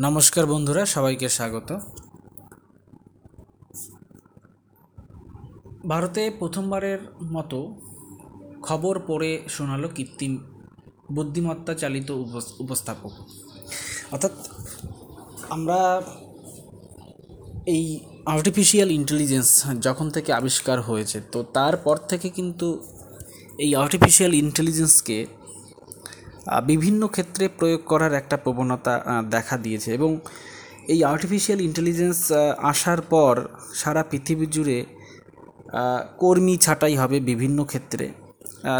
নমস্কার বন্ধুরা, সবাইকে স্বাগত। ভারতে প্রথমবারের মতো খবর পড়ে শোনালো কৃত্রিম বুদ্ধিমত্তা চালিত উপস- উপস্থাপক। অর্থাৎ আমরা এই আর্টিফিশিয়াল ইন্টেলিজেন্স যখন থেকে আবিষ্কার হয়েছে, তো তারপর থেকে কিন্তু এই আর্টিফিশিয়াল ইন্টেলিজেন্সকে বিভিন্ন ক্ষেত্রে প্রয়োগ করার একটা প্রবণতা দেখা দিয়েছে এবং এই আর্টিফিশিয়াল ইন্টেলিজেন্স আসার পর সারা পৃথিবী জুড়ে কর্মী ছাঁটাই হবে বিভিন্ন ক্ষেত্রে।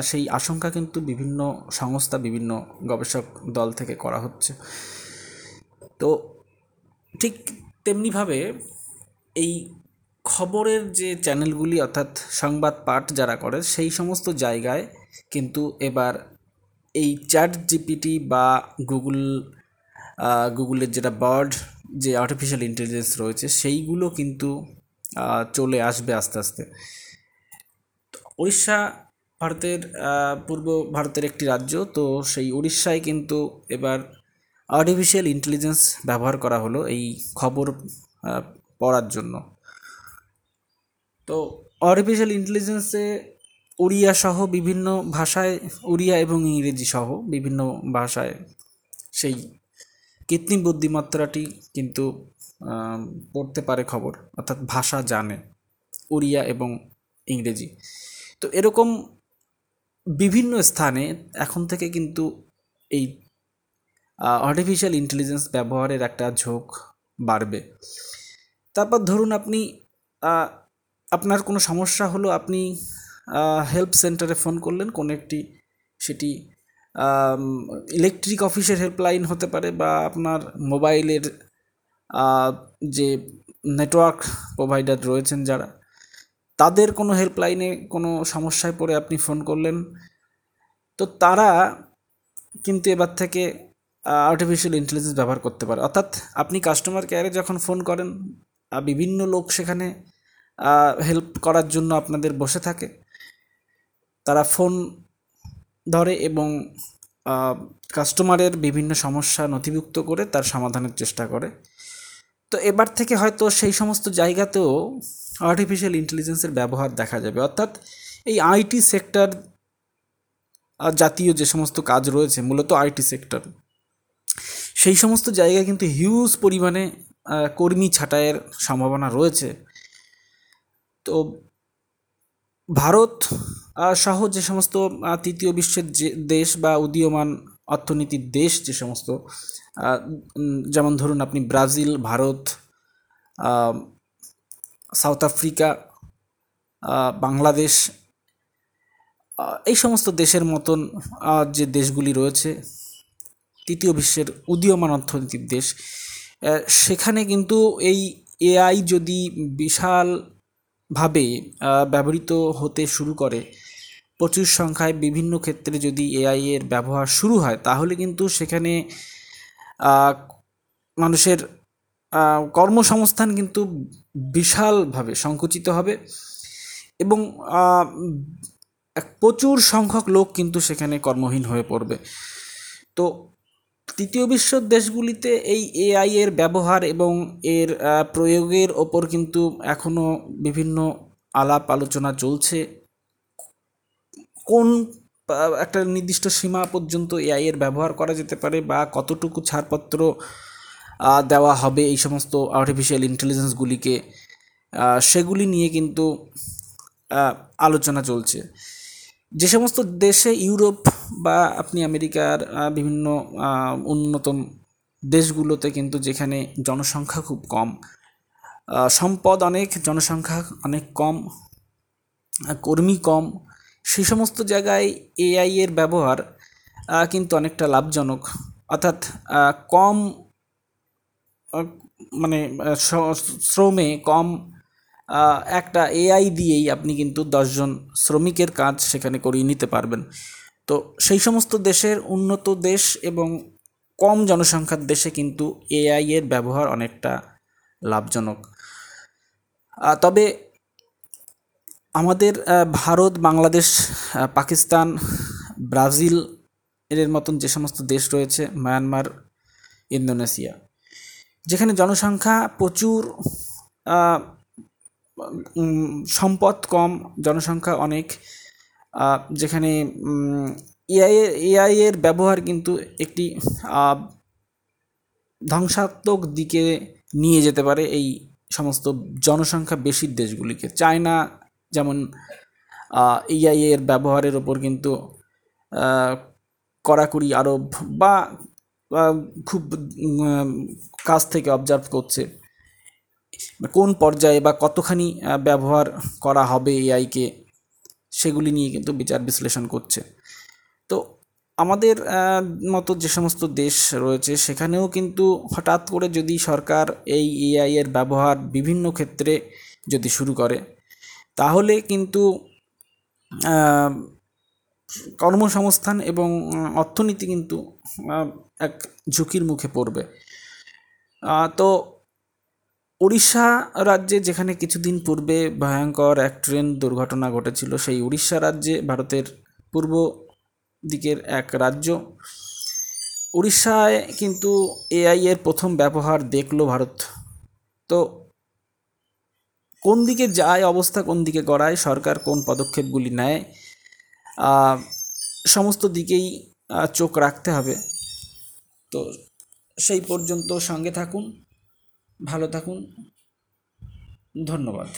সেই আশঙ্কা কিন্তু বিভিন্ন সংস্থা, বিভিন্ন গবেষক দল থেকে করা হচ্ছে। তো ঠিক তেমনিভাবে এই খবরের যে চ্যানেলগুলি অর্থাৎ সংবাদ পাঠ যারা করে, সেই সমস্ত জায়গায় কিন্তু এবার এই চ্যাট জিপিটি বা গুগল গুগলের যেটা বার্ড যে আর্টিফিশিয়াল ইন্টেলিজেন্স রয়েছে, সেইগুলো কিন্তু চলে আসবে আস্তে আস্তে। উড়িষ্যা ভারতের পূর্ব ভারতের একটি রাজ্য, তো সেই উড়িষ্যায় কিন্তু এবার আর্টিফিশিয়াল ইন্টেলিজেন্স ব্যবহার করা হলো এই খবর পড়ার জন্য। তো আর্টিফিশিয়াল ইন্টেলিজেন্সে উড়িয়া সহ বিভিন্ন ভাষায়, উড়িয়া এবং ইংরেজি সহ বিভিন্ন ভাষায় সেই কৃত্রিম বুদ্ধিমত্তাটি কিন্তু পড়তে পারে খবর, অর্থাৎ ভাষা জানে উড়িয়া এবং ইংরেজি। তো এরকম বিভিন্ন স্থানে এখন থেকে কিন্তু এই আর্টিফিশিয়াল ইন্টেলিজেন্স ব্যবহারের একটা ঝোঁক বাড়বে। তারপর ধরুন আপনি আপনার কোনো সমস্যা হলো, আপনি হেল্প সেন্টারে ফোন করলেন। কোনো একটি সেটি ইলেকট্রিক অফিসের হেল্পলাইন হতে পারে বা আপনার মোবাইলের যে নেটওয়ার্ক প্রোভাইডার রয়েছেন যারা, তাদের কোনো হেল্পলাইনে কোনো সমস্যায় পড়ে আপনি ফোন করলেন। তো তারা কিন্তু এবার থেকে আর্টিফিশিয়াল ইন্টেলিজেন্স ব্যবহার করতে পারে। অর্থাৎ আপনি কাস্টমার কেয়ারে যখন ফোন করেন বিভিন্ন লোক সেখানে হেল্প করার জন্য আপনাদের বসে থাকে। তারা ফোন ধরে এবং কাস্টমারের বিভিন্ন সমস্যা নথিভুক্ত করে তার সমাধানের চেষ্টা করে। তো এবার থেকে হয়তো সেই সমস্ত জায়গাতেও আর্টিফিশিয়াল ইন্টেলিজেন্সের ব্যবহার দেখা যাবে। অর্থাৎ এই আইটি সেক্টর জাতীয় যে সমস্ত কাজ রয়েছে, মূলত আইটি সেক্টর, সেই সমস্ত জায়গায় কিন্তু হিউজ পরিমাণে কর্মী ছাঁটাইয়ের সম্ভাবনা রয়েছে। তো ভারত সহ যে সমস্ত তৃতীয় বিশ্বের যে দেশ বা উদীয়মান অর্থনীতির দেশ যে সমস্ত যেমন ধরুন আপনি Brazil, Bharat South Africa Bangladesh এই সমস্ত দেশের মতন যে দেশগুলি রয়েছে, তৃতীয় বিশ্বের উদীয়মান অর্থনীতির দেশ সেখানে কিন্তু এই এআই যদি বিশালভাবে আহ, ব্যবহৃত হতে শুরু করে। প্রচুর সংখ্যায় বিভিন্ন ক্ষেত্রে যদি এআই এর ব্যবহার শুরু হয় তাহলে কিন্তু সেখানে মানুষের কর্মসংস্থান কিন্তু বিশালভাবে সংকুচিত হবে এবং এক প্রচুর সংখ্যক লোক কিন্তু সেখানে কর্মহীন হয়ে পড়বে। তো তৃতীয় বিশ্বের দেশগুলিতে এই এআই এর ব্যবহার এবং এর প্রয়োগের ওপর কিন্তু এখনও বিভিন্ন আলাপ আলোচনা চলছে। কোন একটা নির্দিষ্ট সীমা পর্যন্ত এআই এর ব্যবহার করা যেতে পারে বা কতটুকু ছাড়পত্র দেওয়া হবে এই সমস্ত আর্টিফিশিয়াল ইন্টেলিজেন্সগুলিকে সেগুলি নিয়ে কিন্তু আলোচনা চলছে। যে সমস্ত দেশে ইউরোপ বা আপনি আমেরিকার বিভিন্ন উন্নত দেশগুলোতে কিন্তু যেখানে জনসংখ্যা খুব কম সম্পদ অনেক, জনসংখ্যা অনেক কম কর্মী কম সেই সমস্ত জায়গায় এআই এর ব্যবহার কিন্তু অনেকটা লাভজনক। অর্থাৎ কম মানে শ্রমে কম একটা এআই দিয়েই আপনি কিন্তু দশজন শ্রমিকের কাজ সেখানে করিয়ে নিতে পারবেন। তো সেই সমস্ত দেশের উন্নত দেশ এবং কম জনসংখ্যার দেশে কিন্তু এআই এর ব্যবহার অনেকটা লাভজনক। তবে আমাদের ভারত, বাংলাদেশ পাকিস্তান, ব্রাজিল এর মতন যে সমস্ত দেশ রয়েছে, মায়ানমার, ইন্দোনেশিয়া, যেখানে জনসংখ্যা প্রচুর সম্পদ কম, জনসংখ্যা অনেক যেখানে এআই এআই এর ব্যবহার কিন্তু একটি ধ্বংসাত্মক দিকে নিয়ে যেতে পারে এই সমস্ত জনসংখ্যা বেশির দেশগুলিকে। চায়না যেমন এআই এর ব্যবহারের ওপর কিন্তু কড়াকড়ি আরোপ বা খুব কাছ থেকে অবজার্ভ করছে। কোন পর্যায়ে বা কতখানি ব্যবহার করা হবে এআইকে, সেগুলি নিয়ে কিন্তু বিচার বিশ্লেষণ করছে। তো আমাদের মতো যে সমস্ত দেশ রয়েছে, সেখানেও কিন্তু হঠাৎ করে যদি সরকার এই এআই এর ব্যবহার বিভিন্ন ক্ষেত্রে যদি শুরু করে, তাহলে কিন্তু কর্মসংস্থান এবং অর্থনীতি কিন্তু এক ঝুঁকির মুখে পড়বে। তো উড়িষ্যা রাজ্যে যেখানে কিছুদিন পূর্বে ভয়ঙ্কর এক ট্রেন দুর্ঘটনা ঘটেছিল, সেই উড়িষ্যা রাজ্যে, ভারতের পূর্ব দিকের এক রাজ্য। উড়িষ্যায় কিন্তু এআই এর প্রথম ব্যবহার দেখল ভারত। তো কোন দিকে যায়, অবস্থা কোন দিকে গড়ায়, সরকার কোন পদক্ষেপগুলি নেয় সমস্ত দিকেই চোখ রাখতে হবে। তো সেই পর্যন্ত সঙ্গে থাকুন। ভালো থাকুন। ধন্যবাদ।